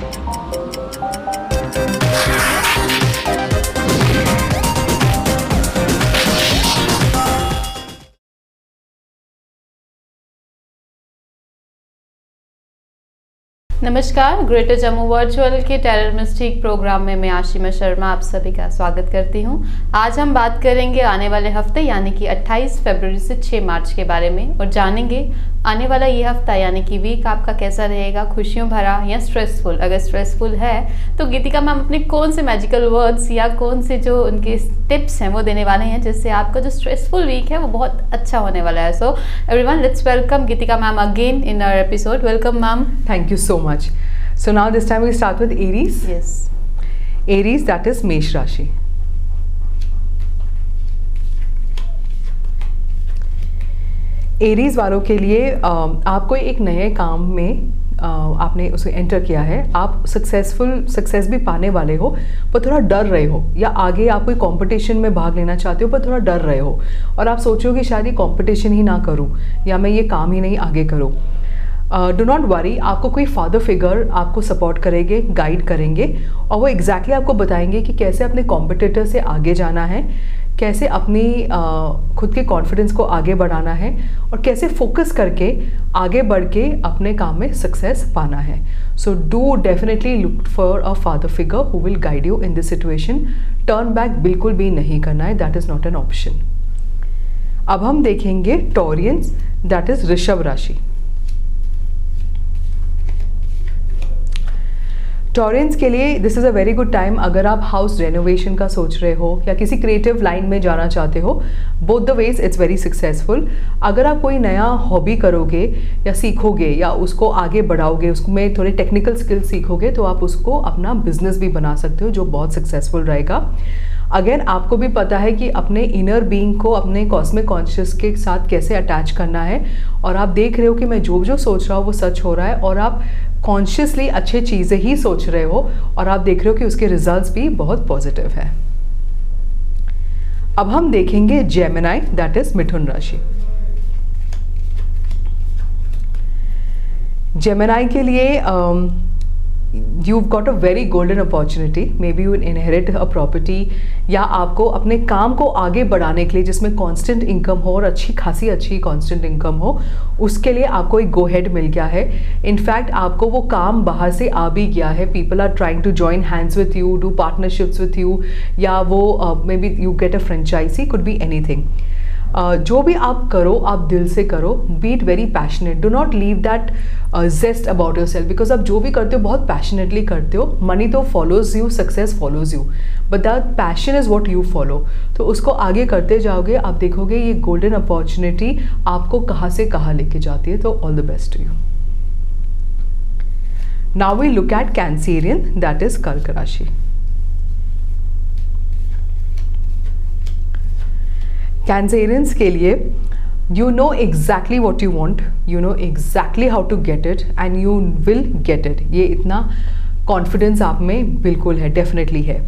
Thank you. नमस्कार, greater Jammu virtual के terror mystic programme में मैं आशिमा शर्मा आप सभी का स्वागत करती हूँ। आज हम बात करेंगे आने वाले हफ़्ते, यानी कि 28 फरवरी से 6 मार्च के बारे में, और जानेंगे आने वाला ये हफ़्ता, यानी कि वीक आपका कैसा रहेगा, खुशियों भरा या स्ट्रेसफुल अगर स्ट्रेसफुल है तो गीतिका मैम अपने कौन से मैजिकल वर्ड्स या कौन से जो उनके टिप्स हैं, वो देने वाले हैं, जिससे आपका जो स्ट्रेसफुल वीक है, वो बहुत अच्छा होने वाला है। So everyone let's welcome Geetika ma'am again in our episode welcome ma'am thank you so so much. So now this time we start with Aries. Yes Aries that is Mesh Rashi. Aries वालों के लिए अ, आपको एक नए काम में आपने उसे एंटर किया है आप सक्सेसफुल सक्सेस भी पाने वाले हो पर थोड़ा डर रहे हो या आगे आप कोई कंपटीशन में भाग लेना चाहते हो पर थोड़ा डर रहे हो और आप सोचो कि शायद ये कंपटीशन ही ना करूँ या मैं ये काम ही नहीं आगे करूँ डो नॉट वरी आपको कोई फादर फिगर आपको सपोर्ट करेंगे गाइड करेंगे और वो एग्जैक्टली exactly आपको बताएँगे कि कैसे अपने कॉम्पिटिटर से आगे जाना है कैसे अपनी uh, खुद के कॉन्फिडेंस को आगे बढ़ाना है और कैसे फोकस करके आगे बढ़ के अपने काम में सक्सेस पाना है। So do definitely look for a father figure who will guide you in this situation turn back बिल्कुल भी नहीं करना है that is not an option अब हम देखेंगे टोरियंस दैट इज़ ऋषभ राशि टॉरेंस के लिए this is a very good time अगर आप हाउस रेनोवेशन का सोच रहे हो या किसी क्रिएटिव लाइन में जाना चाहते हो both the ways it's very successful अगर आप कोई नया हॉबी करोगे या सीखोगे या उसको आगे बढ़ाओगे, उसमें थोड़े टेक्निकल स्किल्स सीखोगे तो आप उसको अपना बिज़नेस भी बना सकते हो, जो बहुत सक्सेसफुल रहेगा। अगेन आपको भी पता है कि अपने इनर बीइंग को, अपने कॉस्मिक कॉन्शियस के साथ कैसे अटैच करना है। और आप देख रहे हो कि मैं जो जो सोच रहा हूँ, वो सच हो रहा है। और आप कॉन्शियसली अच्छे चीज़ें ही सोच रहे हो और आप देख रहे हो कि उसके रिजल्ट्स भी बहुत पॉजिटिव है। अब हम देखेंगे जेमिनाई दैट इज़ मिथुन राशि। जेमिनाई के लिए you've got a very golden opportunity. Maybe you inherit a property या आपको अपने काम को आगे बढ़ाने के लिए जिसमें कांस्टेंट इनकम हो और अच्छी खासी अच्छी कांस्टेंट इनकम हो, उसके लिए आपको एक गो हेड मिल गया है। इनफैक्ट आपको वो काम बाहर से आ भी गया है। People are trying to join hands with you do partnerships with you या वो maybe you get a franchise could be anything जो भी आप करो, आप दिल से करो be it very passionate do not leave that zest about yourself because आप जो भी करते हो, बहुत पैशनेटली करते हो. मनी तो follows you success follows you but that passion is what you follow तो उसको आगे करते जाओगे, आप देखोगे ये गोल्डन अपॉर्चुनिटी आपको कहाँ से कहाँ लेके जाती है. तो all the best you now we look at Cancerian that is कर्क राशि कैंसेरियंस के लिए you know exactly what you want you know exactly how to get it and you will get it ये इतना कॉन्फिडेंस आप में बिल्कुल है डेफिनेटली है।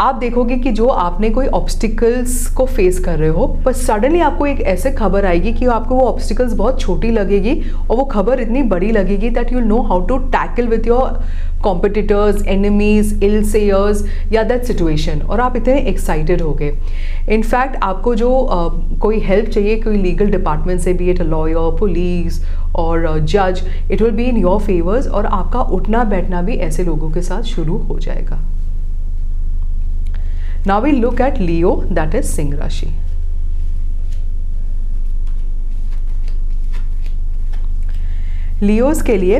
आप देखोगे कि जो आपने कोई ऑब्स्टिकल्स को फेस कर रहे हो पर सडनली आपको एक ऐसे खबर आएगी कि आपको वो ऑब्स्टिकल्स बहुत छोटी लगेगी और वो खबर इतनी बड़ी लगेगी that you know how to tackle with your competitors enemies ill sayers या दैट सिचुएशन और आप इतने एक्साइटेड हो गए। इनफैक्ट आपको जो uh, कोई हेल्प चाहिए कोई लीगल डिपार्टमेंट से भी इट लॉयर पुलिस और जज it will be in your favours और आपका उठना बैठना भी ऐसे लोगों के साथ शुरू हो जाएगा। Now we look at Leo, that is Singh Rashi. Leos के लिए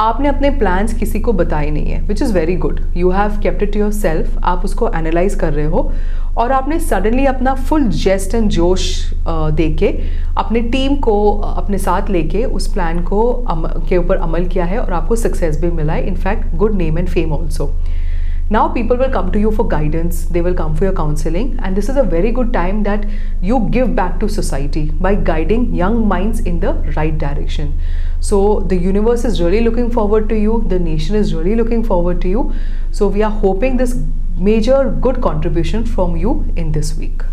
आपने अपने प्लान्स किसी को बताए नहीं है which is very good you have kept it yourself आप उसको एनालाइज कर रहे हो और आपने सडनली अपना फुल जेस्ट एंड जोश दे के अपने टीम को अपने साथ लेके उस प्लान को अम, के ऊपर अमल किया है और आपको सक्सेस भी मिला है. In fact good name and fame also now people will come to you for guidance they will come for your counseling and this is a very good time that you give back to society by guiding young minds in the right direction so the universe is really looking forward to you the nation is really looking forward to you so we are hoping this major good contribution from you in this week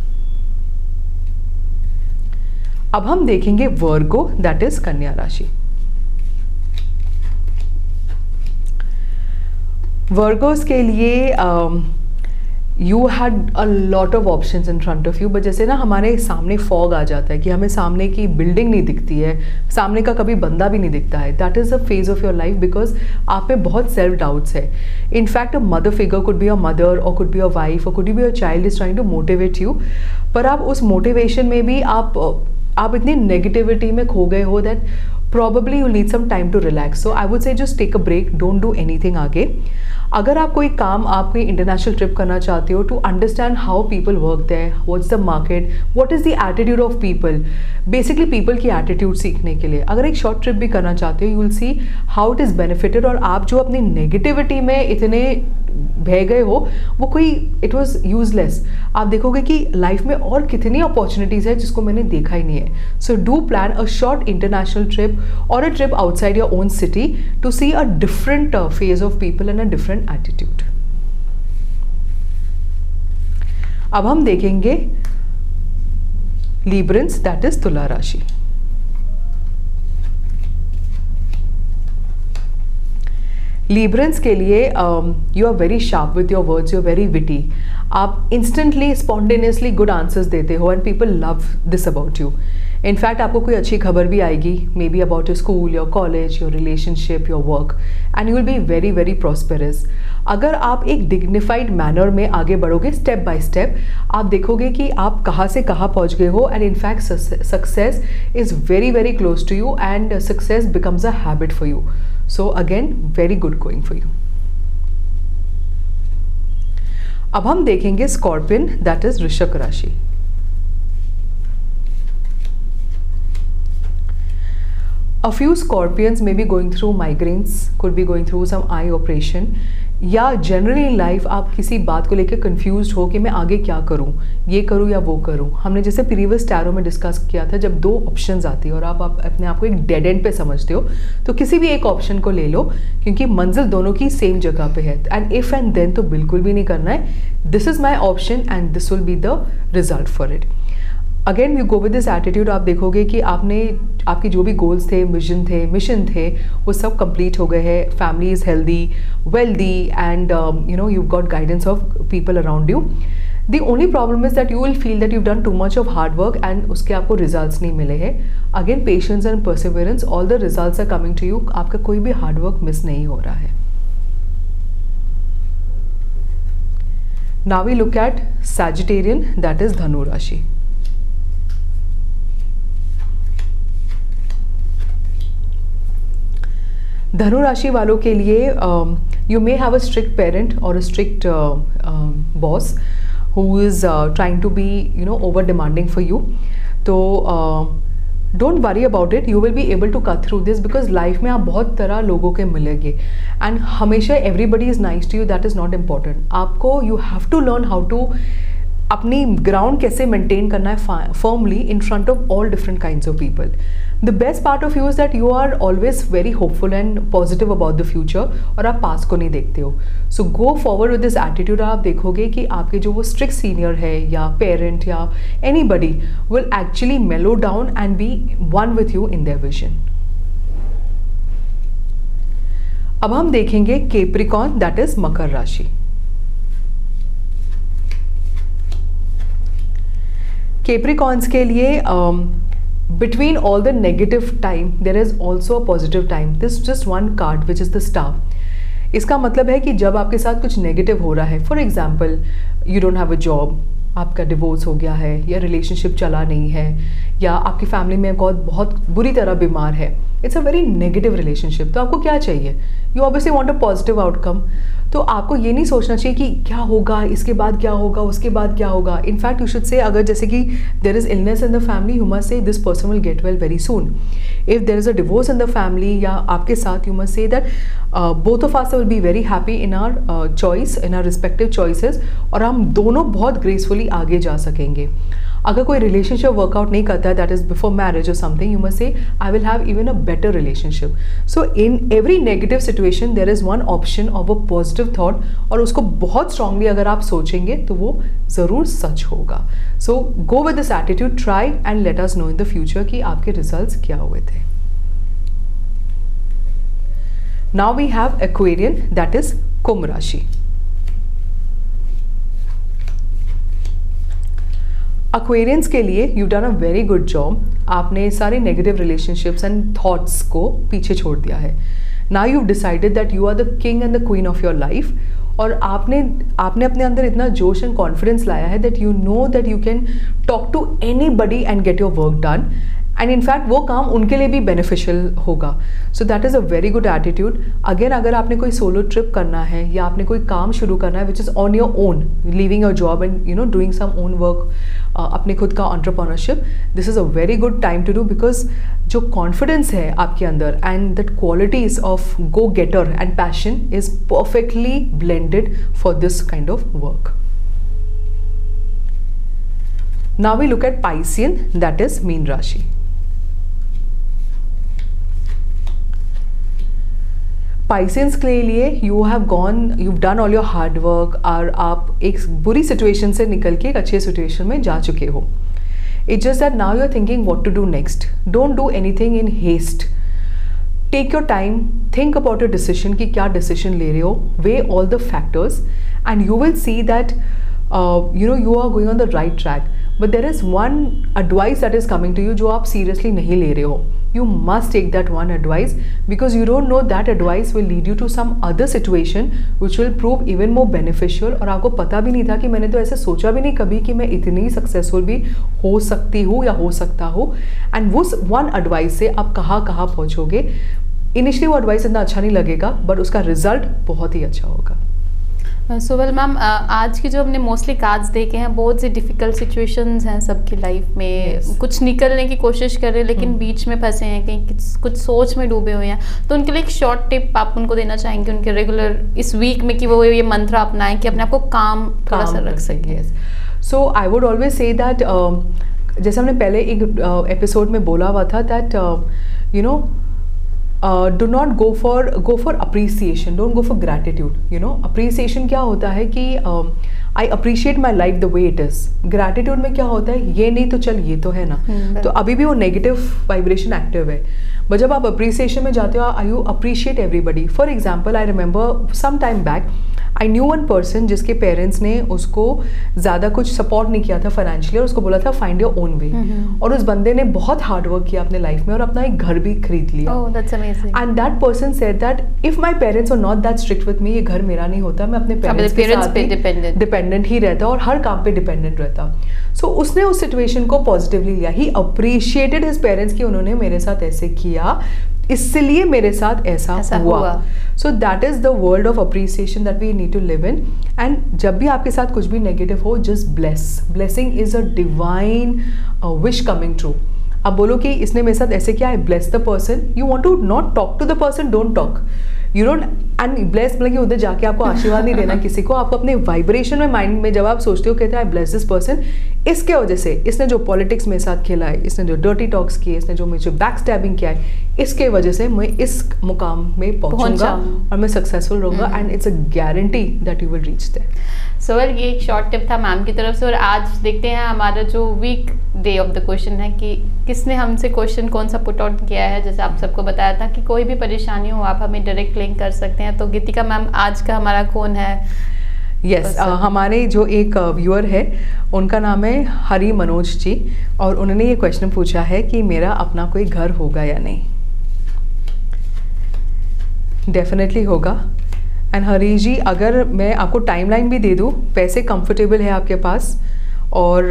अब हम देखेंगे वर्गो that is कन्या राशि Virgos के लिए you had a lot of option in front of you but जैसे ना हमारे सामने फॉग आ जाता है कि हमें सामने की बिल्डिंग नहीं दिखती है, सामने का कभी बंदा भी नहीं दिखता है। That is a phase of your life because आप में बहुत सेल्फ डाउट्स है। In fact a mother figure could be a mother और कुड बी अ वाइफ और could be a child is trying to motivate you पर आप उस motivation में भी आप आप इतनी नेगेटिविटी में खो गए हो that probably you'll need some time to relax. So i would say just take a break. Don't do anything आगे अगर आप कोई काम आप कोई इंटरनेशनल ट्रिप करना चाहते हो to understand how people work there what's the market what is the attitude of people basically people की एटीट्यूड सीखने के लिए, अगर एक शॉर्ट ट्रिप भी करना चाहते हो you will see how it is benefited और आप जो अपनी नेगेटिविटी में इतने बह गए हो, वो कोई इट वॉज़ यूजलेस आप देखोगे कि लाइफ में और कितनी अपॉर्चुनिटीज़ है जिसको मैंने देखा ही नहीं है. So do plan a short international trip और a trip outside your own city to see a different phase of people and a different attitude अब हम देखेंगे लिब्रेंस दैट इज़ तुला राशि। लीब्रेंस के लिए you are very sharp with your words you are very witty आप instantly spontaneously good answers देते हो and people love this about you in fact आपको कोई अच्छी खबर भी आएगी maybe about your school your college your relationship your work and you will be very very prosperous अगर आप एक डिग्निफाइड मैनर में आगे बढ़ोगे स्टेप बाय स्टेप आप देखोगे कि आप कहाँ से कहाँ पहुँच गए हो and in fact success is very very close to you and success becomes a habit for you so again very good going for you अब हम देखेंगे स्कॉर्पियन दैट इज़ ऋषक राशि। A few Scorpions may be going through migraines could be going through some eye operation या generally in life आप किसी बात को लेकर कंफ्यूज हो कि मैं आगे क्या करूँ ये करूँ या वो करूँ। हमने जैसे प्रीवियस टैरो में डिस्कस किया था जब दो ऑप्शंस आती है और आप, आप अपने आप को एक डेड एंड पे समझते हो तो किसी भी एक ऑप्शन को ले लो क्योंकि मंजिल दोनों की सेम जगह पे है। एंड इफ़ एंड देन तो बिल्कुल भी नहीं करना है। This is my option and this will be the result for it again you go with this attitude आप देखोगे कि आपने, आपके जो भी गोल्स थे विजन थे मिशन थे, वो सब कंप्लीट हो गए हैं। Family is healthy wealthy and you know you got guidance of people around you the only problem is that you will feel that you done too much of hard work and उसके आपको result नहीं मिले हैं। Again patience and perseverance all the result are coming to you आपका कोई भी hard work miss नहीं हो रहा है। Now we look at Sagittarian that is धनु राशि धनु राशि वालों के लिए you may have a strict parent और a strict boss who is trying to be you know over demanding for you तो don't worry about it you will be able to cut through this because life में आप बहुत तरह लोगों के मिलेंगे. And हमेशा everybody is nice to you that is not important आपको you have to learn how to अपनी ग्राउंड कैसे मेंटेन करना है firmly in front of all different kind of people the best part of you is that you are always very hopeful and positive about the future और आप past को नहीं देखते हो. So go forward with this attitude आप देखोगे कि आपके जो वो स्ट्रिक्ट सीनियर है या पेरेंट या anybody will actually mellow down and be one with you in their vision अब हम देखेंगे केप्रिकॉन दैट इज़ मकर राशि. केप्रिकॉन्स के लिए between all the negative time there is also a positive time this just one card which is the staff इसका मतलब है कि जब आपके साथ कुछ नेगेटिव हो रहा है for example you don't have a job आपका डिवोर्स हो गया है, या रिलेशनशिप चला नहीं है, या आपकी फैमिली में बहुत बहुत बुरी तरह बीमार है it's a very negative relationship तो आपको क्या चाहिए? You obviously want a positive outcome तो आपको ये नहीं सोचना चाहिए कि क्या होगा, इसके बाद क्या होगा, उसके बाद क्या होगा। इनफैक्ट यू शुड से अगर जैसे कि there is illness in the family you must say this person will get well very soon if there is a divorce in the family या आपके साथ you must say that both of us will be very happy in our choice in our respective choices और हम दोनों बहुत gracefully आगे जा सकेंगे। अगर कोई रिलेशनशिप वर्कआउट नहीं करता है दैट इज़ बिफोर मैरिज और something you must say I will have even a better relationship so in every negative situation there is one option of a positive thought और उसको बहुत स्ट्रांगली अगर आप सोचेंगे तो वो ज़रूर सच होगा। So go with this attitude try and let us know in the future कि आपके रिज़ल्ट क्या हुए थे। Now we have Aquarian that is कुंभ राशि अक्वेरियंस के लिए you done a very good job आपने सारे नेगेटिव रिलेशनशिप्स एंड थॉट्स को पीछे छोड़ दिया है। ना you decided that you are the king and the queen of your life और आपने आपने अपने अंदर इतना जोश एंड कॉन्फिडेंस लाया है that you know that you can talk to anybody and get your work done and in fact वो काम उनके लिए भी बेनिफिशियल होगा। So that is a very good attitude again अगर आपने कोई सोलो ट्रिप करना है या आपने कोई काम शुरू करना है which is on your own leaving your job and you know doing some own work अपने खुद का entrepreneurship this is a very good time to do because जो कॉन्फिडेंस है आपके अंदर and that qualities of go getter and passion is perfectly blended for this kind of work now we look at Piscean, that is Meen Rashi. Pisceans के लिए you have gone you done all your hard work और आप एक बुरी situation से निकल के एक अच्छे सिचुएशन में जा चुके हो। It just that now you are thinking what to do next don't do anything in haste take your time think about your decision कि क्या डिसीज़न ले रहे हो weigh all the factors and you will see that you know you are going on the right track but there is one advice that is coming to you जो आप seriously नहीं ले रहे हो. You must take that one advice because you don't know that advice will lead you to some other situation which will prove even more beneficial और आपको पता भी नहीं था कि मैंने तो ऐसे सोचा भी नहीं कभी कि मैं इतनी सक्सेसफुल भी हो सकती हूँ या हो सकता हूँ. एंड उस वन एडवाइस से आप कहाँ कहाँ पहुँचोगे. इनिशियली वो एडवाइस इतना अच्छा नहीं लगेगा बट उसका रिज़ल्ट बहुत ही अच्छा होगा. सुबल मैम आज की जो हमने मोस्टली कार्ड्स देखे हैं बहुत सी डिफ़िकल्ट सिचुएशंस हैं सबकी लाइफ में yes. कुछ निकलने की कोशिश कर रहे हैं लेकिन hmm. बीच में फंसे हैं कहीं कुछ सोच में डूबे हुए हैं तो उनके लिए एक शॉर्ट टिप आप उनको देना चाहेंगे उनके रेगुलर इस वीक में कि वो ये मंत्र अपनाएँ कि अपने आप को काम थोड़ा सा रख सकें so I would always say that जैसे हमने पहले एक एपिसोड uh, में बोला हुआ था that you know do not go for go for appreciation don't go for gratitude you know appreciation क्या होता है कि I appreciate my life the way it is gratitude में क्या होता है? ये नहीं तो चल ये तो है ना। hmm, तो अभी भी वो नेगेटिव वाइब्रेशन एक्टिव है। बट जब आप अप्रिसिएशन में जाते हो I you appreciate everybody for example I remember some time back I knew one person जिसके पेरेंट्स ने उसको ज़्यादा कुछ सपोर्ट नहीं किया था फाइनेंशियली और उसको बोला था फाइंड योर ओन वे और उस बंदे ने बहुत हार्ड वर्क किया अपने लाइफ में और अपना एक घर भी खरीद लिया। And that person said that if my parents are not that strict with me ये घर मेरा नहीं होता मैं अपने पेरेंट्स डिपेंडेंट ही रहता और हर काम पे डिपेंडेंट रहता। सो so, उसने उस सिचुएशन को पॉजिटिवली लिया। ही अप्रिशिएटेड हिज पेरेंट्स कि उन्होंने मेरे साथ ऐसे किया। इसलिए मेरे साथ ऐसा, ऐसा हुआ। So that is the world of appreciation that we need to live in and जब भी आपके साथ कुछ भी नेगेटिव हो just bless blessing is a divine wish coming true अब बोलो कि इसने मेरे साथ ऐसे किया है bless the person you want to not talk to the person don't talk you don't and bless मतलब कि उधर जाके आपको आशीर्वाद नहीं देना किसी को। आपको अपने वाइब्रेशन में माइंड में जब आप सोचते हो कहते हैं आई ब्लेस दिस पर्सन इसके वजह से इसने जो पॉलिटिक्स मेरे साथ खेला है इसने जो डर्टी टॉक्स किए इसने जो मुझे बैक स्टैबिंग किया है इसके वजह से मैं इस मुकाम में पहुंचूँगा और मैं सक्सेसफुल रहूँगा and it's a guarantee that you will reach that so ये एक शॉर्ट टिप था मैम की तरफ़ से और आज देखते हैं हमारा जो week day of the question है कि किसने हमसे क्वेश्चन कौन सा पुट आउट किया है जैसे आप सबको बताया था कि कोई भी परेशानी हो आप हमें डायरेक्ट लिंक कर सकते हैं। तो गीतिका मैम आज का हमारा कौन है? यस yes, uh, हमारे जो एक व्यूअर uh, है उनका नाम है हरी मनोज जी और उन्होंने ये क्वेश्चन पूछा है कि मेरा अपना कोई घर होगा या नहीं? डेफिनेटली होगा। एंड हरी जी अगर मैं आपको टाइमलाइन भी दे दूँ पैसे कंफर्टेबल है आपके पास और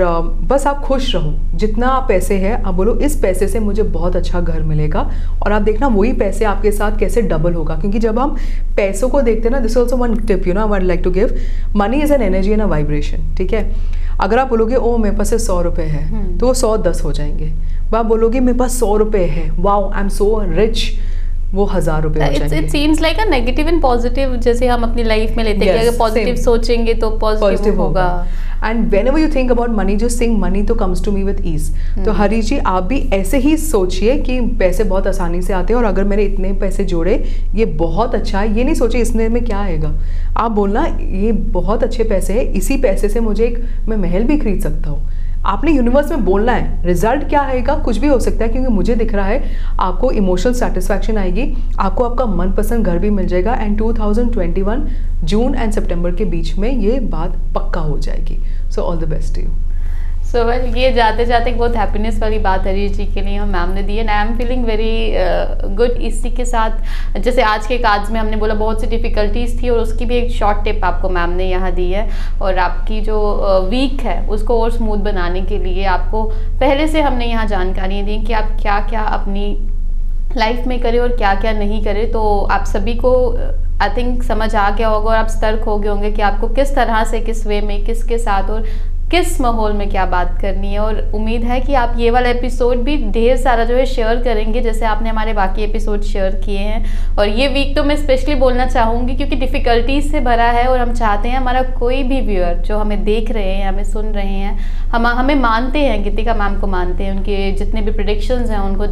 बस आप खुश रहो। जितना आप पैसे है आप बोलो इस पैसे से मुझे बहुत अच्छा घर मिलेगा और आप देखना वही पैसे आपके साथ कैसे डबल होगा। क्योंकि जब हम पैसों को देखते हैं ना this also one tip you know I like to give money is an energy an a vibration ठीक है? अगर आप बोलोगे ओ मेरे पास सौ रुपये है हम्म। तो वो सौ दस हो जाएँगे। वो आप बोलोगे मेरे पास सौ रुपये है wow I am so rich वो हज़ार रुपए it seems like a negative and positive जैसे हम अपनी लाइफ में लेते हैं yes, कि अगर पॉजिटिव सोचेंगे तो पॉजिटिव होगा। And whenever you think about money जो सिंग मनी तो comes to me with ease तो hmm. हरी जी आप भी ऐसे ही सोचिए कि पैसे बहुत आसानी से आते हैं और अगर मेरे इतने पैसे जोड़े ये बहुत अच्छा है। ये नहीं सोचिए इसमें में क्या आएगा। आप बोलना ये बहुत अच्छे पैसे हैं। इसी पैसे से मुझे एक मैं महल भी खरीद सकता हूँ। आपने यूनिवर्स में बोलना है। रिज़ल्ट क्या आएगा? कुछ भी हो सकता है, क्योंकि मुझे दिख रहा है आपको इमोशनल सेटिस्फैक्शन आएगी, आपको आपका मनपसंद घर भी मिल जाएगा एंड 2021 जून एंड सितंबर के बीच में ये बात पक्का हो जाएगी। So all the best you so so, well, ये जाते जाते बहुत हैप्पीनेस वाली बात हरीश जी के लिए हम मैम ने दी and I am feeling very good इसी के साथ। जैसे आज के काज में हमने बोला बहुत सी डिफ़िकल्टीज़ थी और उसकी भी एक शॉर्ट टिप आपको मैम ने यहाँ दी है। और आपकी जो वीक uh, है उसको और स्मूथ बनाने के लिए आपको पहले से हमने यहाँ जानकारी दी कि आप क्या क्या अपनी लाइफ में करें और क्या क्या नहीं करें। तो आप सभी को आई uh, थिंक समझ आ गया होगा और आप सतर्क हो गए होंगे कि आपको किस तरह से किस वे में किसके साथ और किस माहौल में क्या बात करनी है? और उम्मीद है कि आप ये वाला एपिसोड भी ढेर सारा जो है शेयर करेंगे, जैसे आपने हमारे बाकी एपिसोड शेयर किए हैं। और ये वीक तो मैं स्पेशली बोलना चाहूँगी क्योंकि डिफ़िकल्टीज से भरा है और हम चाहते हैं हमारा कोई भी व्यूअर जो हमें देख रहे हैं, हमें सुन रहे हैं, हम, हमें मानते हैं, गीतिका मैम को मानते हैं, उनके जितने भी प्रडिक्शंस हैं, उनको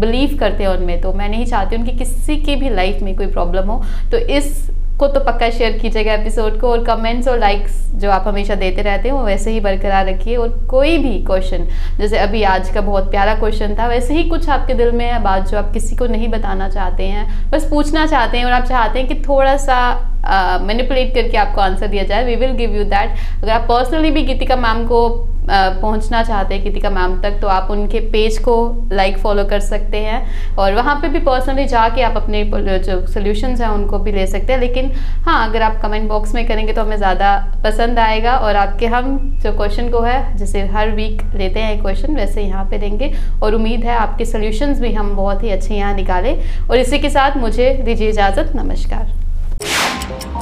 बिलीव करते हैं उनमें। तो मैं नहीं चाहती उनकी किसी की भी लाइफ में कोई प्रॉब्लम हो। तो इस को तो पक्का शेयर कीजिएगा एपिसोड को और कमेंट्स और लाइक्स जो आप हमेशा देते रहते हैं, वो वैसे ही बरकरार रखिए और कोई भी क्वेश्चन जैसे अभी आज का बहुत प्यारा क्वेश्चन था, वैसे ही कुछ आपके दिल में है, बात जो आप किसी को नहीं बताना चाहते हैं, बस पूछना चाहते हैं और आप चाहते हैं कि थोड़ा सा मैनिपुलेट uh, करके आपको आंसर दिया जाए we will give you that अगर आप पर्सनली भी गीतिका मैम को पहुँचना चाहते हैं गीतिका मैम तक तो आप उनके पेज को लाइक like, फॉलो कर सकते हैं और वहाँ पे भी पर्सनली जाके आप अपने जो सोल्यूशंस हैं उनको भी ले सकते हैं। लेकिन हाँ अगर आप कमेंट बॉक्स में करेंगे तो हमें ज़्यादा पसंद आएगा और आपके हम जो क्वेश्चन को है जैसे हर वीक लेते हैं क्वेश्चन वैसे यहाँ पे लेंगे और उम्मीद है आपके सोल्यूशंस भी हम बहुत ही अच्छे यहाँ निकालें। और इसी के साथ मुझे दीजिए इजाज़त। नमस्कार। you